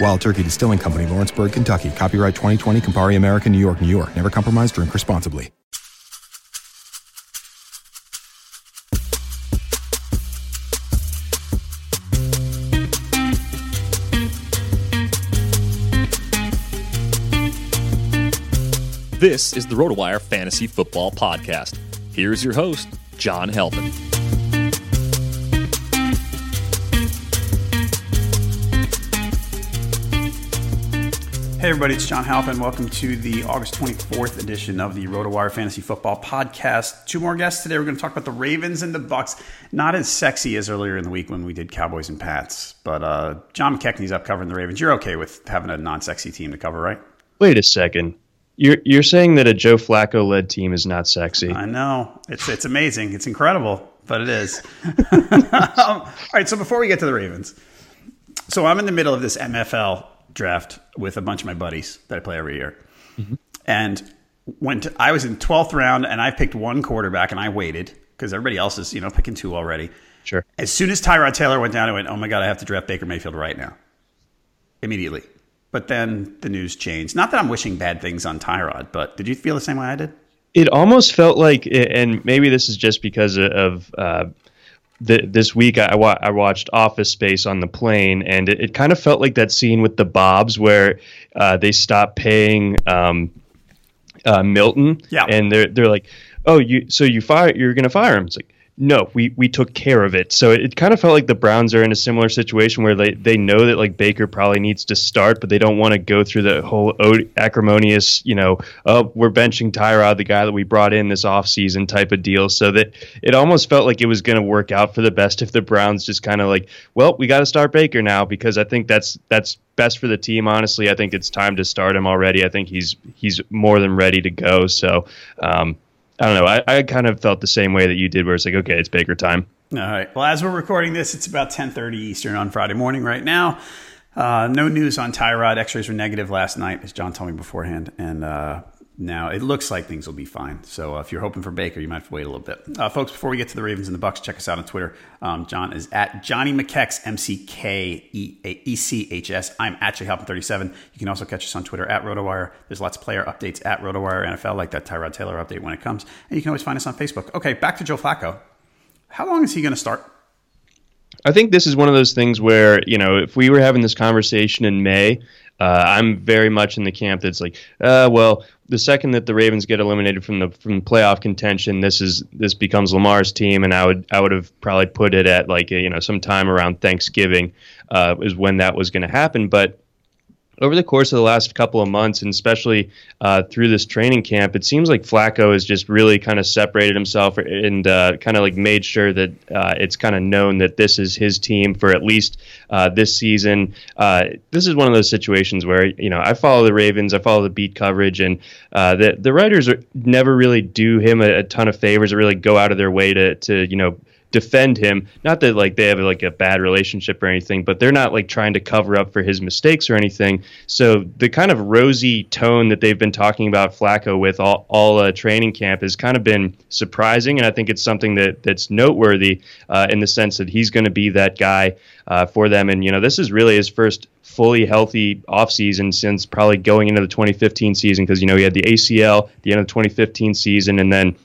Wild Turkey Distilling Company, Lawrenceburg, Kentucky. Copyright 2020, Campari American, New York, New York. Never compromise, drink responsibly. This is the RotoWire Fantasy Football Podcast. Here's your host, John Halpin. Hey everybody, it's John Halpin. Welcome to the August 24th edition of the RotoWire Fantasy Football Podcast. Two more guests today. We're going to talk about the Ravens and the Bucs. Not as sexy as earlier in the week when we did Cowboys and Pats, but uh, John McKechnie's up covering the Ravens. You're okay with having a non-sexy team to cover, right? Wait a second. You're you're saying that a Joe Flacco led team is not sexy? I know it's it's amazing. It's incredible, but it is. um, all right. So before we get to the Ravens, so I'm in the middle of this MFL draft with a bunch of my buddies that I play every year, mm-hmm. and when I was in 12th round and I picked one quarterback and I waited because everybody else is you know picking two already. Sure. As soon as Tyrod Taylor went down, I went, oh my god, I have to draft Baker Mayfield right now, immediately. But then the news changed. Not that I'm wishing bad things on Tyrod, but did you feel the same way I did? It almost felt like, and maybe this is just because of uh, the, this week I, wa- I, watched Office Space on the plane, and it, it, kind of felt like that scene with the Bobs where uh, they stop paying um, uh, Milton, yeah. and they're they're like, oh, you so you fire you're gonna fire him? It's like no, we we took care of it. So it, it, kind of felt like the Browns are in a similar situation where they, they know that like Baker probably needs to start, but they don't want to go through the whole acrimonious, you know, oh, we're benching Tyrod, the guy that we brought in this offseason type of deal. So that it almost felt like it was going to work out for the best if the Browns just kind of like, well, we got to start Baker now because I think that's that's best for the team. Honestly, I think it's time to start him already. I think he's he's more than ready to go. So. Um, I don't know. I, I kind of felt the same way that you did, where it's like, okay, it's Baker time. All right. Well, as we're recording this, it's about 10:30 Eastern on Friday morning right now. Uh, no news on Tyrod. X-rays were negative last night, as John told me beforehand, and uh, now it looks like things will be fine. So uh, if you're hoping for Baker, you might have to wait a little bit. Uh, folks, before we get to the Ravens and the Bucs, check us out on Twitter. Um, John is at Johnny McKechs, M-C-K-E-C-H-S. I'm at JHalpin37. You can also catch us on Twitter at RotoWire. There's lots of player updates at RotoWire NFL, like that Tyrod Taylor update when it comes. And you can always find us on Facebook. Okay, back to Joe Flacco. How long is he going to start? I think this is one of those things where you know if we were having this conversation in May, uh, I'm very much in the camp that's like, uh, well, the second that the Ravens get eliminated from the from playoff contention, this is this becomes Lamar's team, and I would I would have probably put it at like you know sometime around Thanksgiving uh, is when that was going to happen, but over the course of the last couple of months, and especially uh, through this training camp, it seems like Flacco has just really kind of separated himself and uh, kind of like made sure that uh, it's kind of known that this is his team for at least uh, this season. Uh, this is one of those situations where you know I follow the Ravens, I follow the beat coverage, and uh, the the writers are, never really do him a, a ton of favors or really go out of their way to to you know defend him. Not that like they have like a bad relationship or anything, but they're not like trying to cover up for his mistakes or anything. So the kind of rosy tone that they've been talking about Flacco with all all uh, training camp has kind of been surprising, and I think it's something that that's noteworthy uh, in the sense that he's going to be that guy uh, for them. And you know, this is really his first fully healthy offseason since probably going into the 2015 season because you know he had the ACL at the end of the 2015 season and then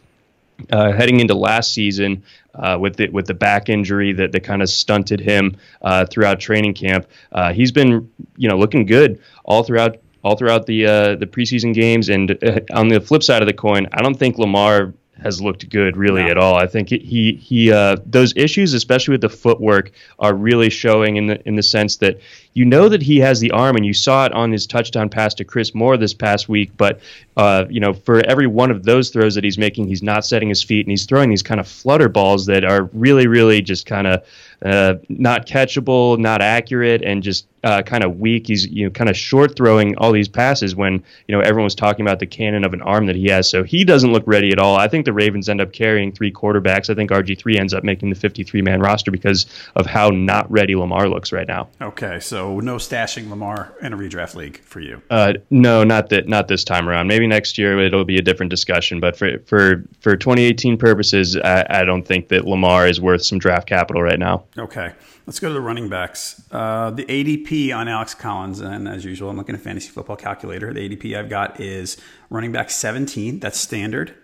uh, heading into last season uh, with the with the back injury that, that kind of stunted him uh, throughout training camp. Uh, he's been you know looking good all throughout all throughout the uh, the preseason games. And uh, on the flip side of the coin, I don't think Lamar has looked good really no. at all. I think he he uh, those issues, especially with the footwork, are really showing in the in the sense that you know that he has the arm, and you saw it on his touchdown pass to Chris Moore this past week. But uh, you know, for every one of those throws that he's making, he's not setting his feet, and he's throwing these kind of flutter balls that are really, really just kind of uh, not catchable, not accurate, and just uh, kind of weak. He's you know kind of short throwing all these passes when you know everyone was talking about the cannon of an arm that he has. So he doesn't look ready at all. I think the Ravens end up carrying three quarterbacks. I think RG three ends up making the 53 man roster because of how not ready Lamar looks right now. Okay, so so no stashing Lamar in a redraft league for you. Uh, no, not that, not this time around. Maybe next year it'll be a different discussion. But for for for 2018 purposes, I, I don't think that Lamar is worth some draft capital right now. Okay, let's go to the running backs. Uh, the ADP on Alex Collins, and as usual, I'm looking at Fantasy Football Calculator. The ADP I've got is running back 17. That's standard.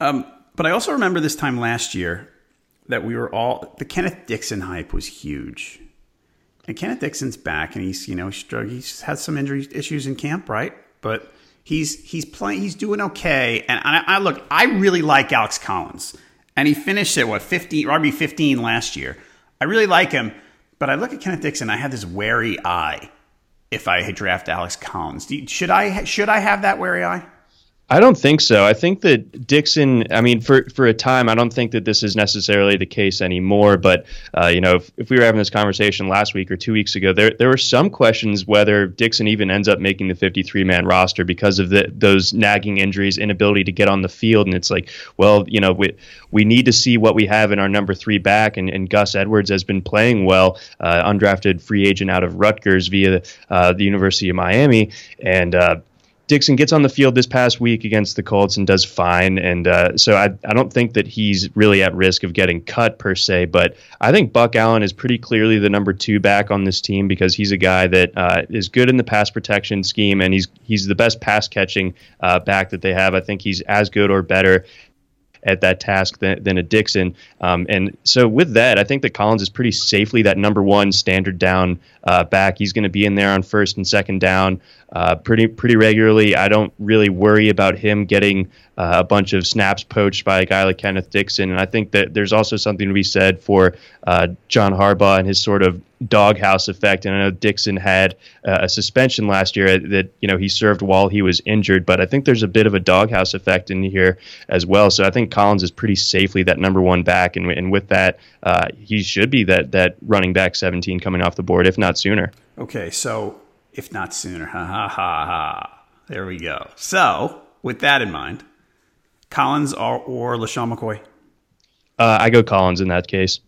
Um, but I also remember this time last year that we were all the Kenneth Dixon hype was huge. And Kenneth Dixon's back, and he's you know he's had some injury issues in camp, right? But he's he's playing, he's doing okay. And I, I look, I really like Alex Collins, and he finished at what 15 RB 15 last year. I really like him, but I look at Kenneth Dixon, I have this wary eye. If I draft Alex Collins, should I should I have that wary eye? I don't think so. I think that Dixon. I mean, for for a time, I don't think that this is necessarily the case anymore. But uh, you know, if, if we were having this conversation last week or two weeks ago, there there were some questions whether Dixon even ends up making the 53 man roster because of the, those nagging injuries, inability to get on the field, and it's like, well, you know, we we need to see what we have in our number three back, and, and Gus Edwards has been playing well, uh, undrafted free agent out of Rutgers via uh, the University of Miami, and uh, Dixon gets on the field this past week against the Colts and does fine. And uh, so I, I don't think that he's really at risk of getting cut per se. But I think Buck Allen is pretty clearly the number two back on this team because he's a guy that uh, is good in the pass protection scheme and he's he's the best pass catching uh, back that they have. I think he's as good or better at that task than, than a Dixon. Um, and so with that, I think that Collins is pretty safely that number one standard down uh, back. He's going to be in there on first and second down uh, pretty pretty regularly. I don't really worry about him getting uh, a bunch of snaps poached by a guy like Kenneth Dixon. And I think that there's also something to be said for uh, John Harbaugh and his sort of doghouse effect. And I know Dixon had uh, a suspension last year that you know he served while he was injured, but I think there's a bit of a doghouse effect in here as well. So I think Collins is pretty safely that number one back, and, and with that, uh, he should be that that running back 17 coming off the board, if not sooner. Okay, so if not sooner, ha ha ha ha. There we go. So with that in mind, Collins or, or LeSean McCoy? Uh, I go Collins in that case.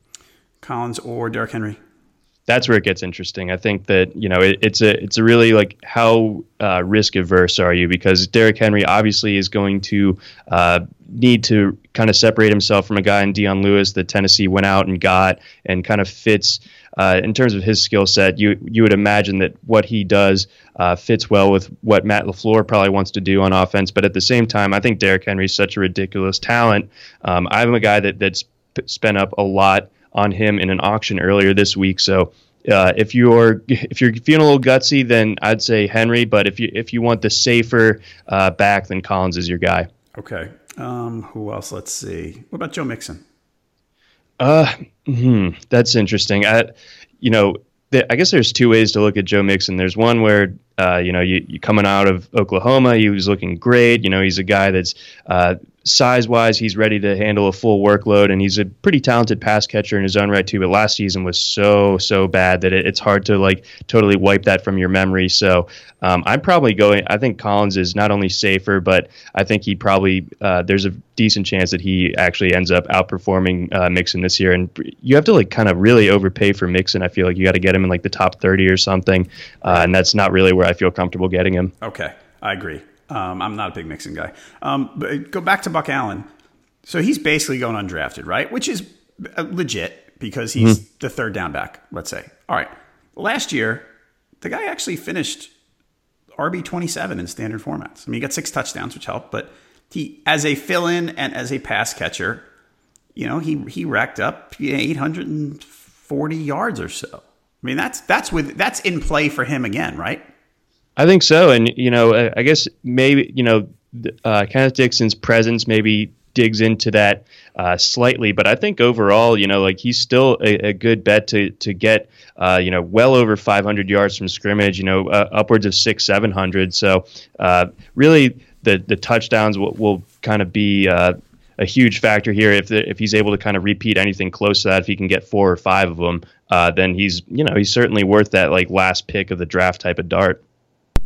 Collins or Derrick Henry? That's where it gets interesting. I think that you know it, it's a it's a really like how uh, risk averse are you because Derrick Henry obviously is going to uh, need to kind of separate himself from a guy in Dion Lewis that Tennessee went out and got and kind of fits uh, in terms of his skill set. You you would imagine that what he does uh, fits well with what Matt LaFleur probably wants to do on offense. But at the same time, I think Derrick Henry is such a ridiculous talent. Um, I'm a guy that that's spent up a lot on him in an auction earlier this week. So uh, if you're if you're feeling a little gutsy, then I'd say Henry. But if you if you want the safer uh, back, then Collins is your guy. Okay. Um, who else? Let's see. What about Joe Mixon? Uh, hmm, that's interesting. I, you know, I guess there's two ways to look at Joe Mixon. There's one where uh, you know you, you coming out of Oklahoma, he was looking great. You know, he's a guy that's uh, size wise, he's ready to handle a full workload, and he's a pretty talented pass catcher in his own right too. But last season was so so bad that it, it's hard to like totally wipe that from your memory. So um, I'm probably going. I think Collins is not only safer, but I think he probably uh, there's a decent chance that he actually ends up outperforming uh, Mixon this year. And you have to like kind of really overpay for Mixon. I feel like you got to get him in like the top 30 or something, uh, and that's not really where I feel comfortable getting him. Okay, I agree. Um, I'm not a big Mixon guy. Um, but go back to Buck Allen. So he's basically going undrafted, right? Which is uh, legit because he's mm-hmm. the third down back, let's say. All right. Last year, the guy actually finished RB 27 in standard formats. I mean, he got six touchdowns, which helped, but he, as a fill in and as a pass catcher, you know, he, he racked up 840 yards or so. I mean, that's, that's with, that's in play for him again, right? I think so, and you know, I guess maybe you know, uh, Kenneth Dixon's presence maybe digs into that uh, slightly, but I think overall, you know, like he's still a, a good bet to to get, uh, you know, well over 500 yards from scrimmage, you know, uh, upwards of six, 700. So uh, really, the the touchdowns will, will kind of be. Uh, a huge factor here. If the, if he's able to kind of repeat anything close to that, if he can get four or five of them, uh, then he's you know he's certainly worth that like last pick of the draft type of dart.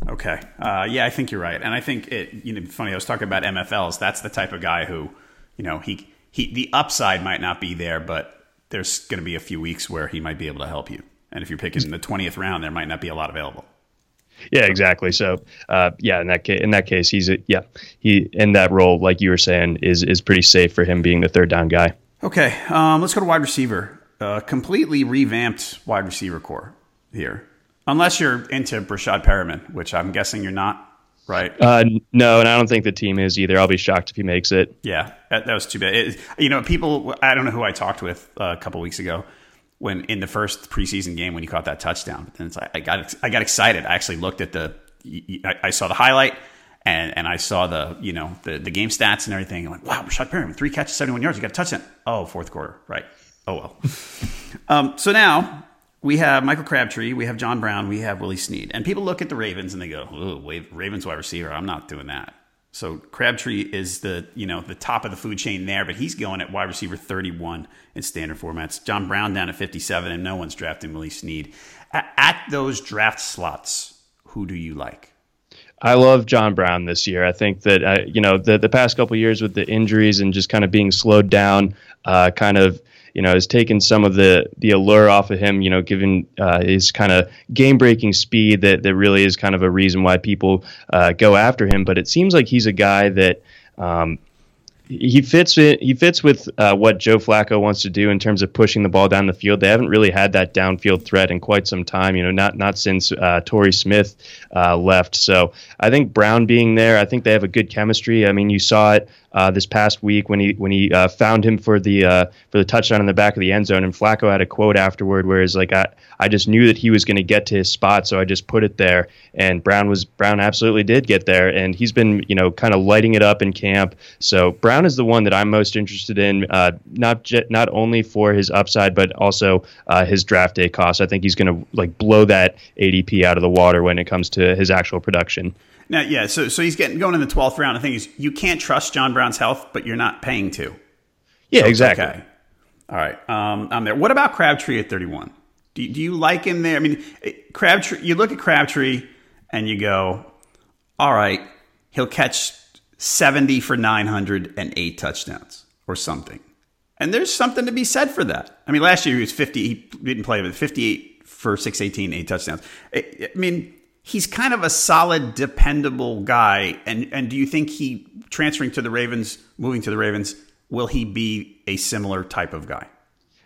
Okay. Uh, yeah, I think you're right, and I think it. You know, funny. I was talking about MFLs. That's the type of guy who, you know, he he the upside might not be there, but there's going to be a few weeks where he might be able to help you. And if you're picking in the twentieth round, there might not be a lot available. Yeah, exactly. So, uh, yeah, in that case, in that case, he's a, yeah, he in that role, like you were saying, is is pretty safe for him being the third down guy. Okay, um, let's go to wide receiver. Uh, completely revamped wide receiver core here. Unless you're into Breshad Perriman, which I'm guessing you're not, right? Uh, no, and I don't think the team is either. I'll be shocked if he makes it. Yeah, that, that was too bad. It, you know, people. I don't know who I talked with uh, a couple weeks ago when in the first preseason game when he caught that touchdown. But then it's like, I got I got excited. I actually looked at the. I, I saw the highlight and and I saw the you know the the game stats and everything. I'm like, wow, Breshad Perriman, three catches, 71 yards. You got a touchdown. Oh, fourth quarter, right? Oh well. um, so now we have Michael Crabtree, we have John Brown, we have Willie Snead. And people look at the Ravens and they go, "Oh, Ravens wide receiver, I'm not doing that." So Crabtree is the you know the top of the food chain there, but he's going at wide receiver 31 in standard formats. John Brown down at 57, and no one's drafting Willie Snead. At those draft slots, who do you like? I love John Brown this year. I think that uh, you know the the past couple years with the injuries and just kind of being slowed down, uh, kind of you know, has taken some of the the allure off of him. You know, given uh, his kind of game breaking speed that that really is kind of a reason why people uh, go after him. But it seems like he's a guy that. Um, he fits he fits with uh, what Joe Flacco wants to do in terms of pushing the ball down the field. They haven't really had that downfield threat in quite some time. You know, not not since uh, Torrey Smith uh, left. So I think Brown being there, I think they have a good chemistry. I mean, you saw it uh, this past week when he when he uh, found him for the uh, for the touchdown in the back of the end zone. And Flacco had a quote afterward where he's like, "I I just knew that he was going to get to his spot, so I just put it there." And Brown was Brown absolutely did get there, and he's been you know kind of lighting it up in camp. So Brown is the one that I'm most interested in, uh, not j- not only for his upside but also uh, his draft day cost. I think he's going to like blow that ADP out of the water when it comes to his actual production. Now, yeah, so so he's getting going in the twelfth round. The thing is, you can't trust John Brown's health, but you're not paying to. Yeah, so exactly. Okay. All right, um, I'm there. What about Crabtree at 31? Do, do you like him there? I mean, Crabtree. You look at Crabtree and you go, all right, he'll catch 70 for 908 touchdowns or something. And there's something to be said for that. I mean, last year he was 50. He didn't play, but 58 for 618, eight touchdowns. I, I mean he's kind of a solid, dependable guy. And and do you think he transferring to the Ravens, moving to the Ravens, will he be a similar type of guy?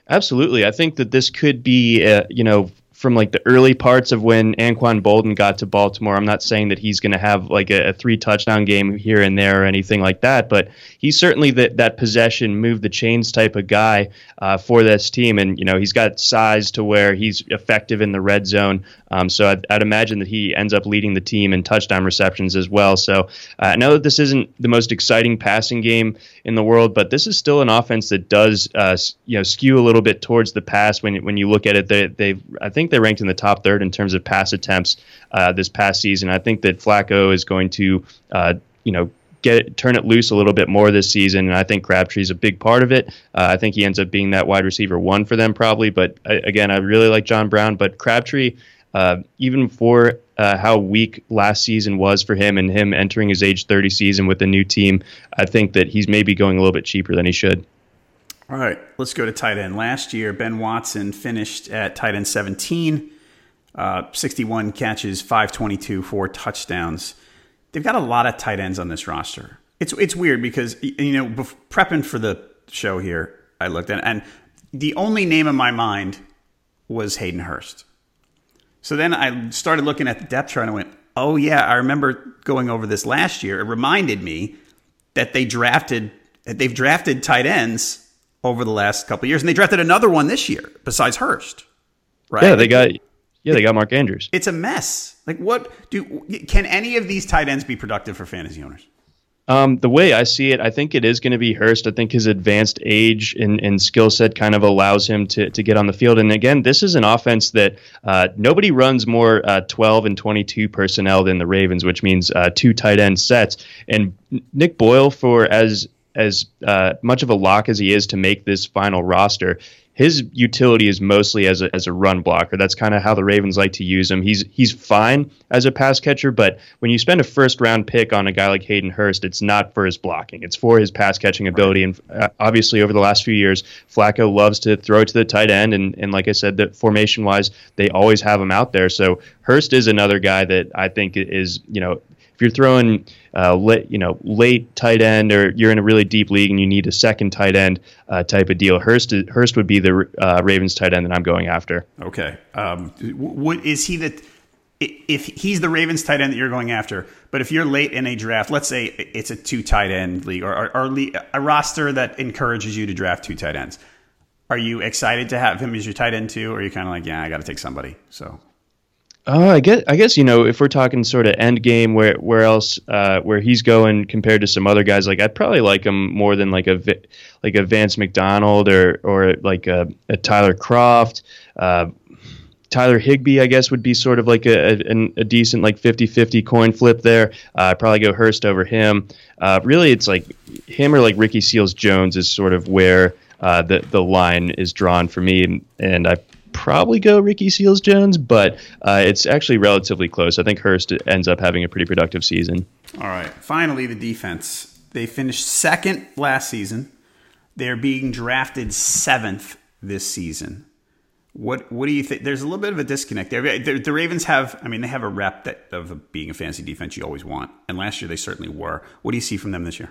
Absolutely. I think that this could be, uh, you know, from like the early parts of when Anquan Boldin got to Baltimore. I'm not saying that he's going to have like a, a, three touchdown game here and there or anything like that, but he's certainly that that possession, move the chains type of guy uh, for this team. And you know he's got size to where he's effective in the red zone. Um, so I'd, I'd, imagine that he ends up leading the team in touchdown receptions as well. So uh, I know that this isn't the most exciting passing game in the world, but this is still an offense that does uh, you know skew a little bit towards the pass when when you look at it. They they I think they ranked in the top third in terms of pass attempts uh, this past season. I think that Flacco is going to uh, you know get it, turn it loose a little bit more this season. And I think Crabtree's a big part of it. Uh, I think he ends up being that wide receiver one for them probably. But uh, again, I really like John Brown, but Crabtree uh, even for uh, how weak last season was for him and him entering his age 30 season with a new team, I think that he's maybe going a little bit cheaper than he should. All right, let's go to tight end. Last year, Ben Watson finished at tight end 17, uh, 61 catches, 522, four touchdowns. They've got a lot of tight ends on this roster. It's it's weird because you know prepping for the show here, I looked at and the only name in my mind was Hayden Hurst. So then I started looking at the depth chart and I went, oh, yeah, I remember going over this last year. It reminded me that they drafted, they've drafted tight ends over the last couple years, and they drafted another one this year besides Hurst. Right? Yeah, they got yeah, they got Mark Andrews. It's a mess. Like, what do can any of these tight ends be productive for fantasy owners? Um, the way I see it, I think it is going to be Hurst. I think his advanced age and, and skill set kind of allows him to, to get on the field. And again, this is an offense that uh, nobody runs more uh, 12 and 22 personnel than the Ravens, which means uh, two tight end sets. And Nick Boyle, for as as uh, much of a lock as he is to make this final roster, his utility is mostly as a, as a run blocker. That's kind of how the Ravens like to use him. He's he's fine as a pass catcher, but when you spend a first round pick on a guy like Hayden Hurst, it's not for his blocking. It's for his pass catching ability. And uh, obviously, over the last few years, Flacco loves to throw to the tight end, and and like I said, that formation wise, they always have him out there. So Hurst is another guy that I think is you know you're throwing uh, late, you know, late tight end, or you're in a really deep league and you need a second tight end uh, type of deal, Hurst Hurst would be the uh, Ravens tight end that I'm going after. Okay, um, what is he that? If he's the Ravens tight end that you're going after, but if you're late in a draft, let's say it's a two tight end league or, or, or a roster that encourages you to draft two tight ends, are you excited to have him as your tight end too, or are you kind of like, yeah, I got to take somebody? So uh, I guess I guess you know if we're talking sort of end game where where else uh, where he's going compared to some other guys like I'd probably like him more than like a like a Vance McDonald or or like a, a Tyler Kroft Uh, Tyler Higbee, I guess, would be sort of like a, a, a decent like 50-50 coin flip there. Uh, I'd probably go Hurst over him. Uh, really, it's like him or like Ricky Seals Jones is sort of where uh, the the line is drawn for me, and, and I probably go Ricky Seals Jones, but uh, it's actually relatively close. I think Hurst ends up having a pretty productive season. All right. Finally, the defense. They finished second last season. They're being drafted seventh this season. What what do you think? There's a little bit of a disconnect there. The, the Ravens have, I mean, they have a rep that of being a fantasy defense you always want, and last year they certainly were. What do you see from them this year?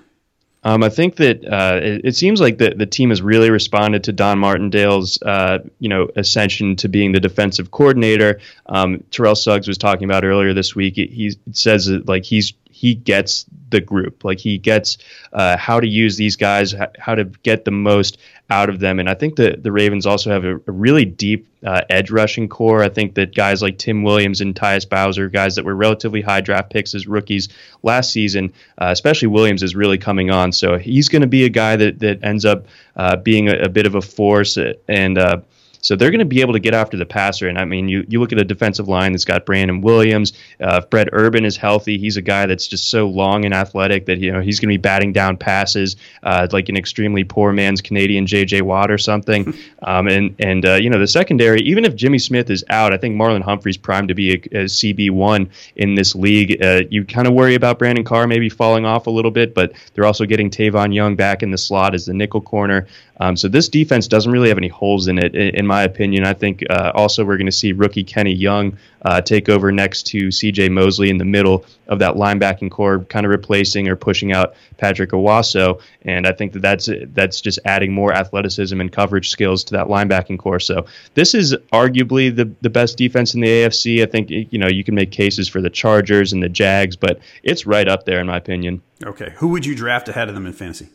Um, I think that uh, it, it, seems like the, the team has really responded to Don Martindale's uh, you know ascension to being the defensive coordinator. Um, Terrell Suggs was talking about earlier this week. He says that, like he's he gets the group. Like he gets uh, how to use these guys, how to get the most out of them. And I think that the Ravens also have a, a really deep uh, edge rushing core. I think that guys like Tim Williams and Tyus Bowser, guys that were relatively high draft picks as rookies last season, uh, especially Williams is really coming on. So he's going to be a guy that that ends up uh, being a, a, bit of a force and uh, so they're going to be able to get after the passer. And I mean, you, you look at a defensive line that's got Brandon Williams. Uh, if Brent Urban is healthy, he's a guy that's just so long and athletic that you know he's going to be batting down passes uh, like an extremely poor man's Canadian J.J. Watt or something. Um, and and uh, you know the secondary, even if Jimmy Smith is out, I think Marlon Humphrey's primed to be a, a CB one in this league. Uh, you kind of worry about Brandon Carr maybe falling off a little bit, but they're also getting Tavon Young back in the slot as the nickel corner. Um, so this defense doesn't really have any holes in it, in my opinion. I think uh, also we're going to see rookie Kenny Young uh, take over next to C.J. Mosley in the middle of that linebacking core, kind of replacing or pushing out Patrick Onwuasor. And I think that that's that's just adding more athleticism and coverage skills to that linebacking core. So this is arguably the the best defense in the AFC. I think you know you can make cases for the Chargers and the Jags, but it's right up there in my opinion. Okay, who would you draft ahead of them in fantasy?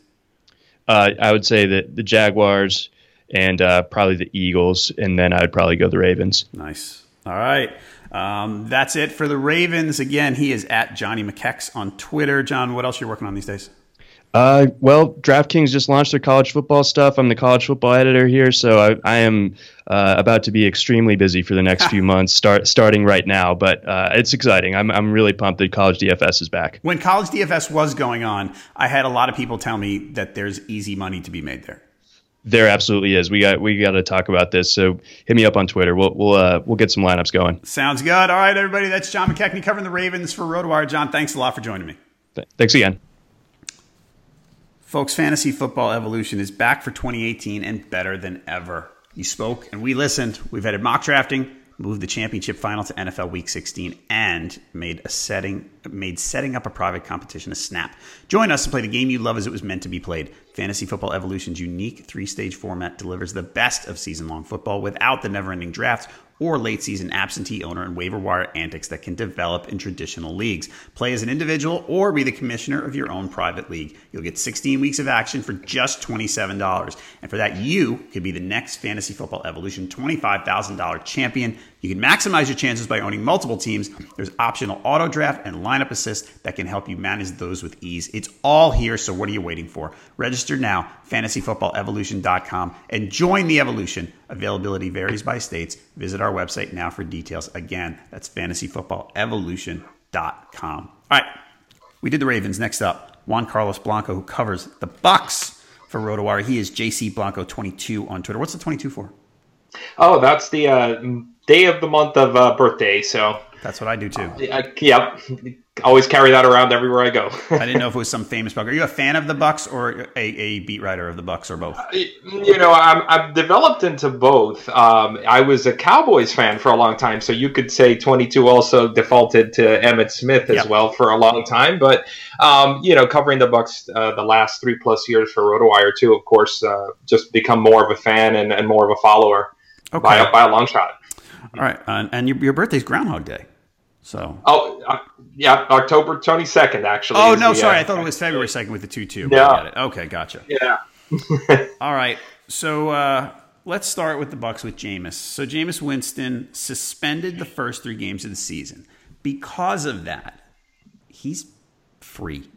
Uh, I would say that the Jaguars and uh, probably the Eagles, and then I'd probably go the Ravens. Nice. All right. Um, that's it for the Ravens. Again, he is at Johnny McKechs on Twitter. John, what else are you working on these days? Uh, well, DraftKings just launched their college football stuff. I'm the college football editor here, so I, I am uh, about to be extremely busy for the next few months, start starting right now. But uh, it's exciting. I'm I'm really pumped that college DFS is back. When college DFS was going on, I had a lot of people tell me that there's easy money to be made there. There absolutely is. We got we got to talk about this. So hit me up on Twitter. We'll we'll uh, we'll get some lineups going. Sounds good. All right, everybody. That's John McKechnie covering the Ravens for RotoWire. John, thanks a lot for joining me. Thanks again. Folks, Fantasy Football Evolution is back for 2018 and better than ever. You spoke and we listened. We've added mock drafting, moved the championship final to NFL Week 16, and made a setting made setting up a private competition a snap. Join us to play the game you love as it was meant to be played. Fantasy Football Evolution's unique three-stage format delivers the best of season-long football without the never-ending drafts or late season absentee owner and waiver wire antics that can develop in traditional leagues. Play as an individual or be the commissioner of your own private league. You'll get 16 weeks of action for just $27. And for that, you could be the next Fantasy Football Evolution $25,000 champion. You can maximize your chances by owning multiple teams. There's optional auto draft and lineup assist that can help you manage those with ease. It's all here, so what are you waiting for? Register now, fantasyfootballevolution.com, and join the evolution. Availability varies by states. Visit our website now for details. Again, that's fantasyfootballevolution.com. All right, we did the Ravens. Next up, Juan Carlos Blanco, who covers the Bucs for RotoWire. He is JC Blanco22 on Twitter. What's the 22 for? Oh, that's the uh, day of the month of uh, birthday. So that's what I do too. Uh, yep, always carry that around everywhere I go. I didn't know if it was some famous Buc. Are you a fan of the Bucs or a, a beat writer of the Bucs or both? You know, I'm, I've developed into both. Um, I was a Cowboys fan for a long time, so you could say 22 also defaulted to Emmitt Smith as yep. well for a long time. But um, you know, covering the Bucs uh, the last three plus years for RotoWire too, of course, uh, just become more of a fan and, and more of a follower okay. by, by a long shot. All right, uh, and your, your birthday's Groundhog Day. So oh uh, yeah, October twenty second actually. Oh no, the, sorry, uh, I thought it was February second with the two two. Yeah. Okay, gotcha. Yeah. All right, so uh, let's start with the Bucs with Jameis. So Jameis Winston suspended the first three games of the season because of that. He's free,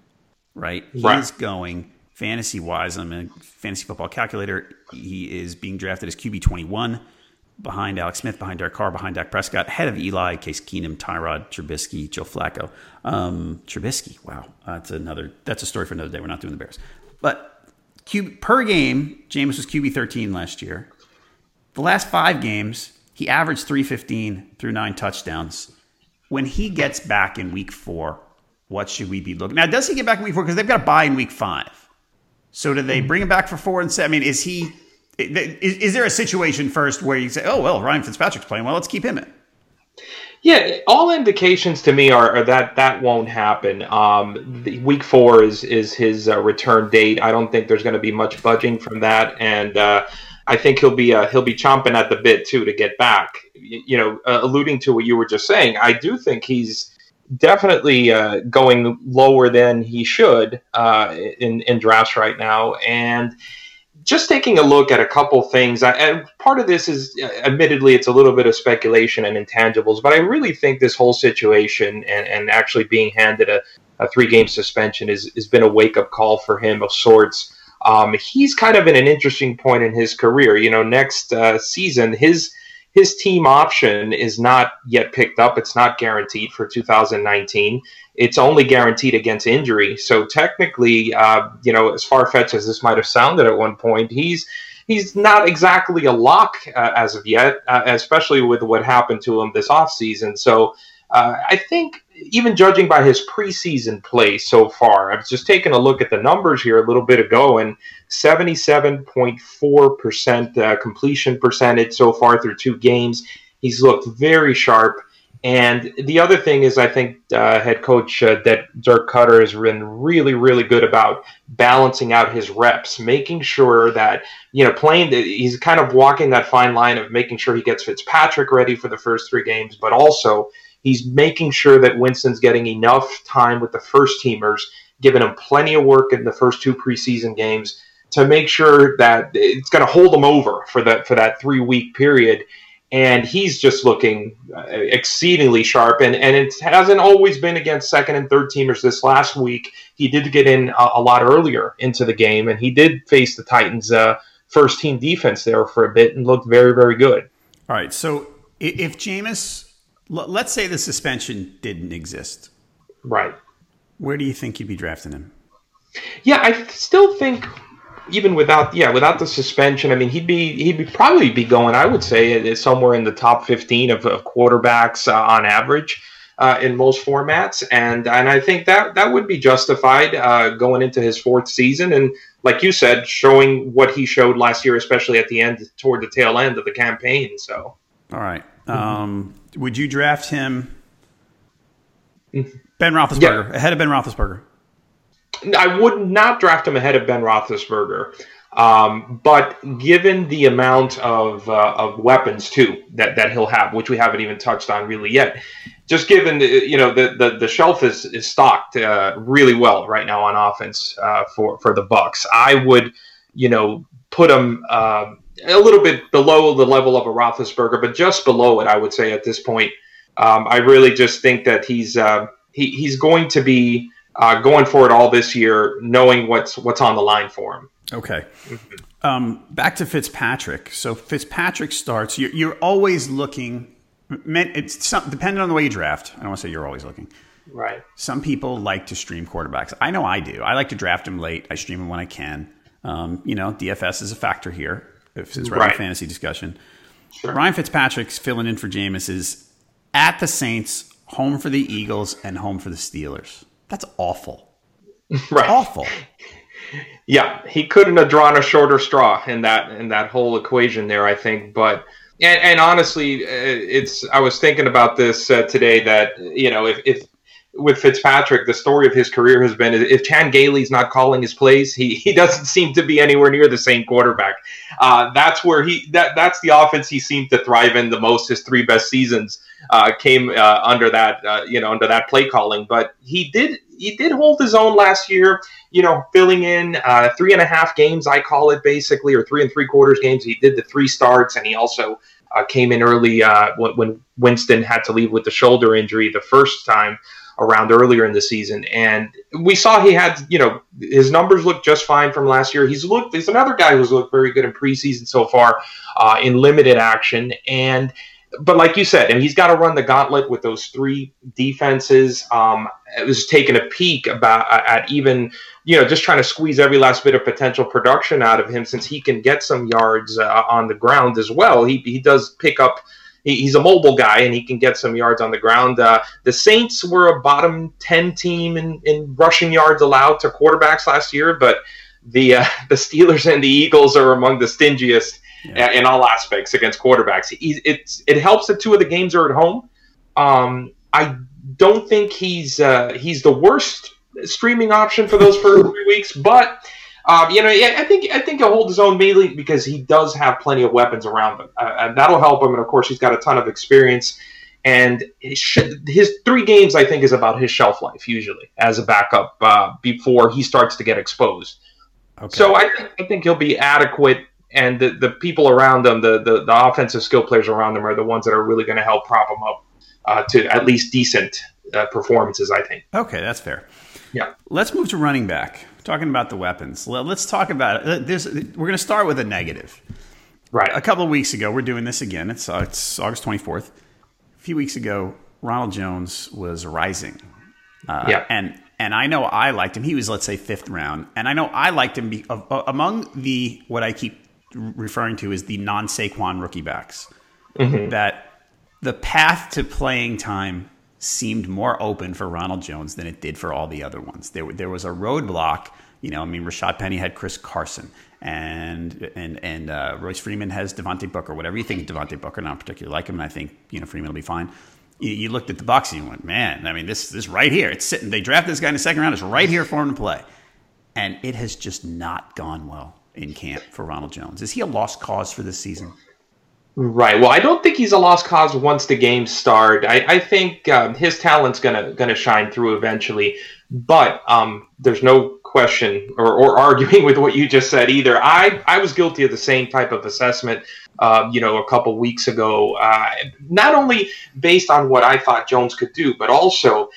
right? He right. is going fantasy wise. I'm a fantasy football calculator. He is being drafted as QB twenty one behind Alex Smith, behind Derek Carr, behind Dak Prescott, ahead of Eli, Case Keenum, Tyrod, Trubisky, Joe Flacco. Um, Trubisky, wow, that's another. That's a story for another day. We're not doing the Bears, but Q, per game, Jameis was QB thirteen last year. The last five games, he averaged three fifteen through nine touchdowns. When he gets back in week four, what should we be looking? Now, does he get back in week four? Because they've got a bye in week five. So do they bring him back for four and seven? I mean, is he? Is, is, there a situation first where you say, "Oh well, Ryan Fitzpatrick's playing well, let's keep him in"? Yeah, all indications to me are, are that that won't happen. Um, week four is is his uh, return date. I don't think there's going to be much budging from that, and uh, I think he'll be uh, he'll be chomping at the bit too to get back. You, know, uh, alluding to what you were just saying, I do think he's definitely uh, going lower than he should uh, in in drafts right now, and just taking a look at a couple things, and part of this is, uh, admittedly, it's a little bit of speculation and intangibles, but I really think this whole situation and, and actually being handed a, a three game suspension is, has been a wake up call for him of sorts. Um, he's kind of in an interesting point in his career. You know, next uh, season, his his team option is not yet picked up. It's not guaranteed for 2019 it's only guaranteed against injury. So technically, uh, you know, as far fetched as this might have sounded at one point, he's he's not exactly a lock uh, as of yet, uh, especially with what happened to him this offseason. So uh, I think even judging by his preseason play so far, I was just taking a look at the numbers here a little bit ago, and 77.4% uh, completion percentage so far through two games. He's looked very sharp. And the other thing is, I think uh, head coach uh, that Dirk Koetter has been really, really good about balancing out his reps, making sure that you know playing. He's kind of walking that fine line of making sure he gets Fitzpatrick ready for the first three games, but also he's making sure that Winston's getting enough time with the first teamers, giving him plenty of work in the first two preseason games to make sure that it's going to hold him over for that for that three week period and he's just looking uh, exceedingly sharp. And, and it hasn't always been against second and third teamers. This last week, he did get in a, a lot earlier into the game, and he did face the Titans' uh, first team defense there for a bit and looked very, very good. All right. So if Jameis, let's say the suspension didn't exist, right? Where do you think you'd be drafting him? Yeah, I still think even without yeah without the suspension, I mean he'd be he'd be probably be going I would say somewhere in the top fifteen of, of quarterbacks uh, on average. Uh, in most formats, and and I think that that would be justified uh, going into his fourth season, and like you said, showing what he showed last year, especially at the end toward the tail end of the campaign. So, all right, um, would you draft him, mm-hmm. Ben Roethlisberger, yeah. ahead of Ben Roethlisberger? I would not draft him ahead of Ben Roethlisberger. Um, but given the amount of, uh, of weapons too that, that he'll have, which we haven't even touched on really yet, just given the, you know the, the, the shelf is, is stocked uh, really well right now on offense uh, for for the Bucs, I would you know put him uh, a little bit below the level of a Roethlisberger, but just below it, I would say at this point. Um, I really just think that he's uh, he, he's going to be uh, going it all this year, knowing what's what's on the line for him. Okay. Mm-hmm. Um, back to Fitzpatrick. So Fitzpatrick starts. You're, you're always looking. It's some, depending on the way you draft. I don't want to say you're always looking. Right. Some people like to stream quarterbacks. I know I do. I like to draft them late. I stream them when I can. Um, you know, DFS is a factor here. If it's right. fantasy discussion. Sure. Ryan Fitzpatrick's filling in for Jameis is at the Saints, home for the Eagles, and home for the Steelers. That's awful. Right. Awful. Yeah, he couldn't have drawn a shorter straw in that in that whole equation there. I think, but and, and honestly, uh, it's I was thinking about this uh, today that you know if, if with Fitzpatrick, the story of his career has been if Chan Gailey's not calling his plays, he, he doesn't seem to be anywhere near the same quarterback. Uh, that's where he that that's the offense he seemed to thrive in the most. His three best seasons uh, came uh, under that uh, you know under that play calling, but he did he did hold his own last year. You know, filling in uh, three and a half games, I call it basically, or three and three quarters games. He did the three starts, and he also uh, came in early when, when Winston had to leave with the shoulder injury the first time around earlier in the season. And we saw he had, you know, his numbers looked just fine from last year. He's looked, he's another guy who's looked very good in preseason so far uh, in limited action. And, but like you said, and he's got to run the gauntlet with those three defenses. Um, it was taking a peek about at even, you know, just trying to squeeze every last bit of potential production out of him since he can get some yards uh, on the ground as well. He, he does pick up he's a mobile guy and he can get some yards on the ground. Uh, the Saints were a bottom ten team in, in rushing yards allowed to quarterbacks last year, but the uh, the Steelers and the Eagles are among the stingiest yeah. in all aspects against quarterbacks. He, it's it helps that two of the games are at home. Um, I don't think he's uh, he's the worst streaming option for those first three weeks, but um, you know, yeah, I think I think he'll hold his own mainly because he does have plenty of weapons around him, uh, and that'll help him. And of course, he's got a ton of experience. And his, his three games, I think, is about his shelf life usually as a backup uh, before he starts to get exposed. Okay. So I think I think he'll be adequate, and the, the people around him, the, the the offensive skill players around him, are the ones that are really going to help prop him up uh, to at least decent uh, performances. I think. Okay, that's fair. Yeah. Let's move to running back. Talking about the weapons. Let's talk about it. There's, we're going to start with a negative. Right. A couple of weeks ago, we're doing this again. It's, uh, it's August 24th. A few weeks ago, Ronald Jones was rising. Uh, yeah. And and I know I liked him. He was, let's say, fifth round. And I know I liked him be, uh, among the what I keep referring to as the non Saquon rookie backs. Mm-hmm. That the path to playing time seemed more open for Ronald Jones than it did for all the other ones. There, there was a roadblock. You know, I mean, Rashad Penny had Chris Carson, and and and uh, Royce Freeman has Devontae Booker. Whatever you think of Devontae Booker, I don't particularly like him, and I think you know Freeman will be fine. You, you looked at the box and you went, man, I mean, this this right here, it's sitting. They drafted this guy in the second round. It's right here for him to play, and it has just not gone well in camp for Ronald Jones. Is he a lost cause for this season? Right. Well, I don't think he's a lost cause once the games start. I, I think um, his talent's gonna gonna shine through eventually. But um, there's no question or, or, arguing with what you just said either. I I was guilty of the same type of assessment. Uh, you know, a couple weeks ago. Uh, not only based on what I thought Jones could do, but also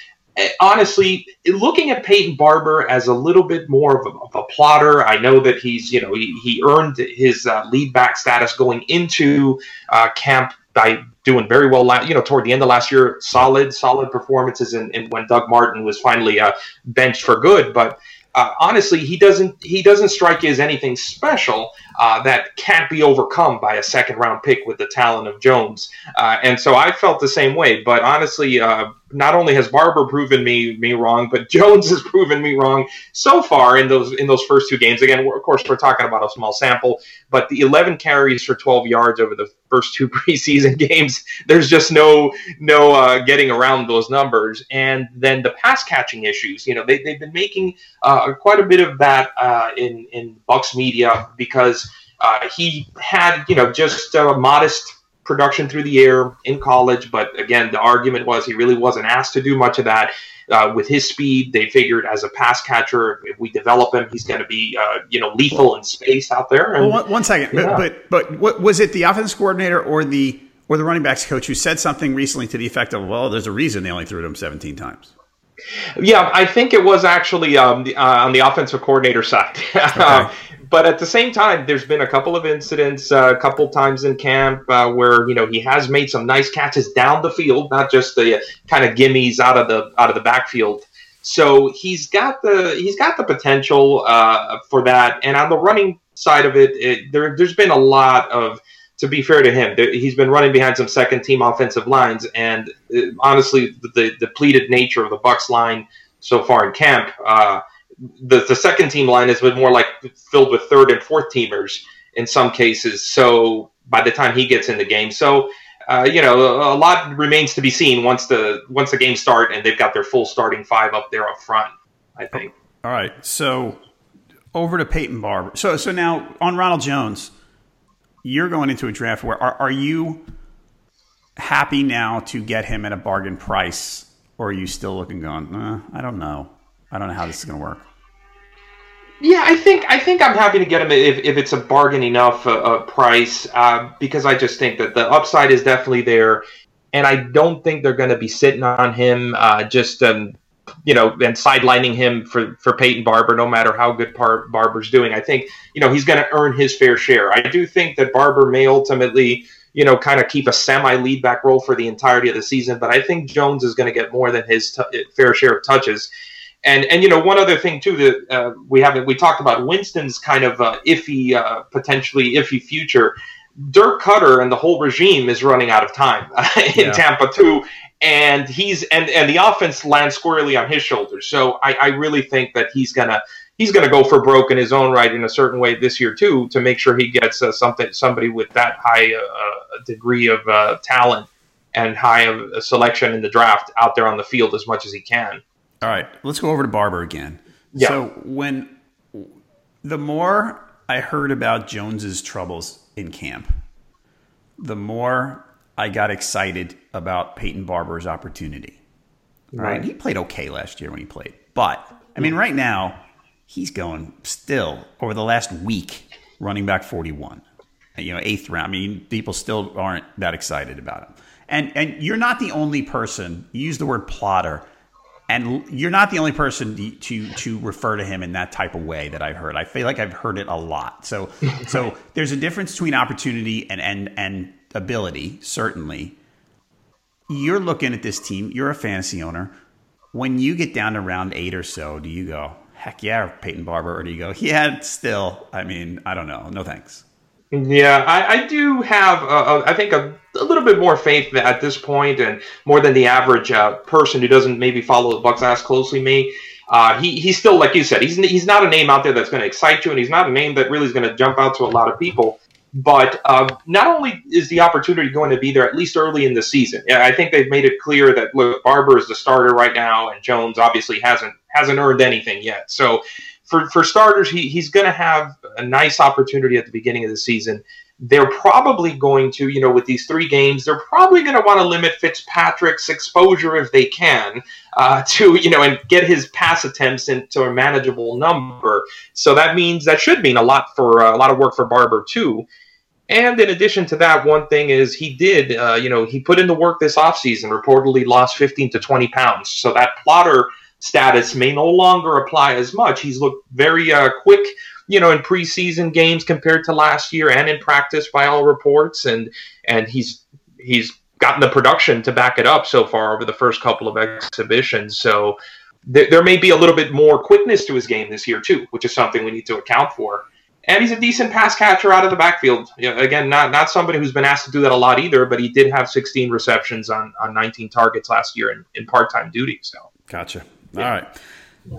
honestly, looking at Peyton Barber as a little bit more of a, of a plotter, I know that he's, you know, he, he earned his uh, lead back status going into uh, camp by doing very well, you know, toward the end of last year, solid, solid performances and when Doug Martin was finally uh, benched for good. But uh, honestly, he doesn't he doesn't strike you as anything special uh, that can't be overcome by a second round pick with the talent of Jones. Uh, and so I felt the same way. But honestly, uh, not only has Barber proven me me wrong, but Jones has proven me wrong so far in those in those first two games. Again, of course, we're talking about a small sample, but the 11 carries for 12 yards over the first two preseason games, there's just no no uh, getting around those numbers. And then the pass catching issues, you know, they they've been making uh, quite a bit of that uh, in in Bucs media because uh, he had you know just a modest production through the air in college, but again, the argument was he really wasn't asked to do much of that. Uh, with his speed, they figured as a pass catcher, if we develop him, he's going to be uh, you know lethal in space out there. And, well, one, one second, yeah. but, but but what was it the offense coordinator or the or the running backs coach who said something recently to the effect of, "Well, there's a reason they only threw it him 17 times." Yeah, I think it was actually um, the, uh, on the offensive coordinator side. Okay. but at the same time, there's been a couple of incidents, uh, a couple times in camp uh, where you know he has made some nice catches down the field, not just the kind of gimmies out of the out of the backfield. So he's got the he's got the potential uh, for that. And on the running side of it, it there, there's been a lot of to be fair to him, he's been running behind some second team offensive lines, and uh, honestly, the, depleted nature of the Bucs line so far in camp. Uh, the, the second team line has been more like filled with third and fourth teamers in some cases. So by the time he gets in the game, so uh, you know a lot remains to be seen once the once the game start and they've got their full starting five up there up front. I think. All right, so over to Peyton Barber. So so now on Ronald Jones, you're going into a draft where are, are you happy now to get him at a bargain price, or are you still looking going? I don't know. I don't know how this is going to work. Yeah, I think I think I'm happy to get him if, if it's a bargain enough uh, uh, price uh, because I just think that the upside is definitely there, and I don't think they're going to be sitting on him uh, just um, you know and sidelining him for for Peyton Barber no matter how good Par- Barber's doing. I think you know he's going to earn his fair share. I do think that Barber may ultimately you know kind of keep a semi lead back role for the entirety of the season, but I think Jones is going to get more than his t- fair share of touches. And and you know one other thing too that uh, we haven't we talked about Winston's kind of uh, iffy uh, potentially iffy future. Dirk Koetter and the whole regime is running out of time in yeah. Tampa too, and he's and and the offense lands squarely on his shoulders. So I, I really think that he's gonna he's gonna go for broke in his own right in a certain way this year too to make sure he gets uh, something somebody with that high uh, degree of uh, talent and high of selection in the draft out there on the field as much as he can. All right, let's go over to Barber again. Yeah. So when the more I heard about Jones's troubles in camp, the more I got excited about Peyton Barber's opportunity. Right. right. He played okay last year when he played. But I mean right now he's going still over the last week running back 41. You know, eighth round. I mean, people still aren't that excited about him. And and you're not the only person. You use the word plotter and you're not the only person to to refer to him in that type of way that I've heard. I feel like I've heard it a lot. So so there's a difference between opportunity and and and ability, certainly. You're looking at this team, you're a fantasy owner. When you get down to round 8 or so, do you go, "Heck yeah, Peyton Barber," or do you go, "Yeah, still, I mean, I don't know. No thanks." Yeah, I, I do have, I think, a, a, little bit more faith at this point, and more than the average uh, person who doesn't maybe follow the Bucs as closely. Me, uh, he he's still like you said, he's he's not a name out there that's going to excite you, and he's not a name that really is going to jump out to a lot of people. But uh, not only is the opportunity going to be there at least early in the season, I think they've made it clear that look, Barber is the starter right now, and Jones obviously hasn't hasn't earned anything yet. So for for starters, he, he's going to have a nice opportunity at the beginning of the season. They're probably going to, you know, with these three games, they're probably going to want to limit Fitzpatrick's exposure if they can uh, to, you know, and get his pass attempts into a manageable number. So that means that should mean a lot for uh, a lot of work for Barber too. And in addition to that, one thing is he did, uh, you know, he put in the work this offseason, reportedly lost 15 to 20 pounds. So that plotter status may no longer apply as much. He's looked very uh, quick, you know, in preseason games compared to last year, and in practice by all reports, and and he's he's gotten the production to back it up so far over the first couple of exhibitions. So th- there may be a little bit more quickness to his game this year too, which is something we need to account for. And he's a decent pass catcher out of the backfield. You know, again, not not somebody who's been asked to do that a lot either, but he did have 16 receptions on, on 19 targets last year in, in part time duty. So gotcha. Yeah. All right.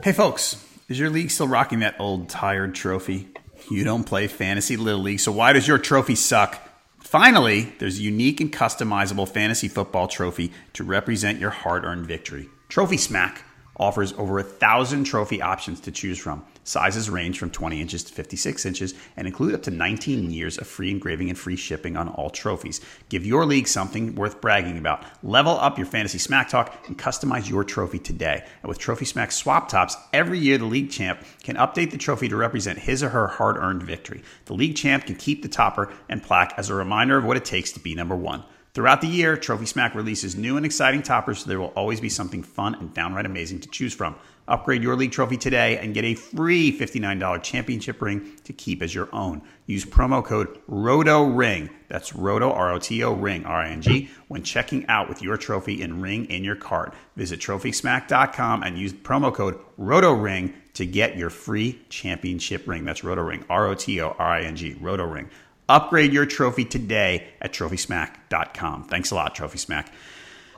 Hey, folks, is your league still rocking that old tired trophy? You don't play fantasy little league, so why does your trophy suck? Finally, there's a unique and customizable fantasy football trophy to represent your hard-earned victory. Trophy Smack offers over a thousand trophy options to choose from. Sizes range from 20 inches to 56 inches and include up to 19 years of free engraving and free shipping on all trophies. Give your league something worth bragging about. Level up your fantasy smack talk and customize your trophy today. And with Trophy Smack swap tops, every year the league champ can update the trophy to represent his or her hard earned victory. The league champ can keep the topper and plaque as a reminder of what it takes to be number one. Throughout the year, Trophy Smack releases new and exciting toppers, so there will always be something fun and downright amazing to choose from. Upgrade your league trophy today and get a free $59 championship ring to keep as your own. Use promo code ROTORING, that's ROTO, R-O-T-O, ring, R-I-N-G, when checking out with your trophy and ring in your cart. Visit TrophySmack.com and use promo code ROTORING to get your free championship ring. That's roto ring. ROTORING, R-O-T-O-R-I-N-G, ROTORING. Upgrade your trophy today at TrophySmack.com. Thanks a lot, Trophy Smack.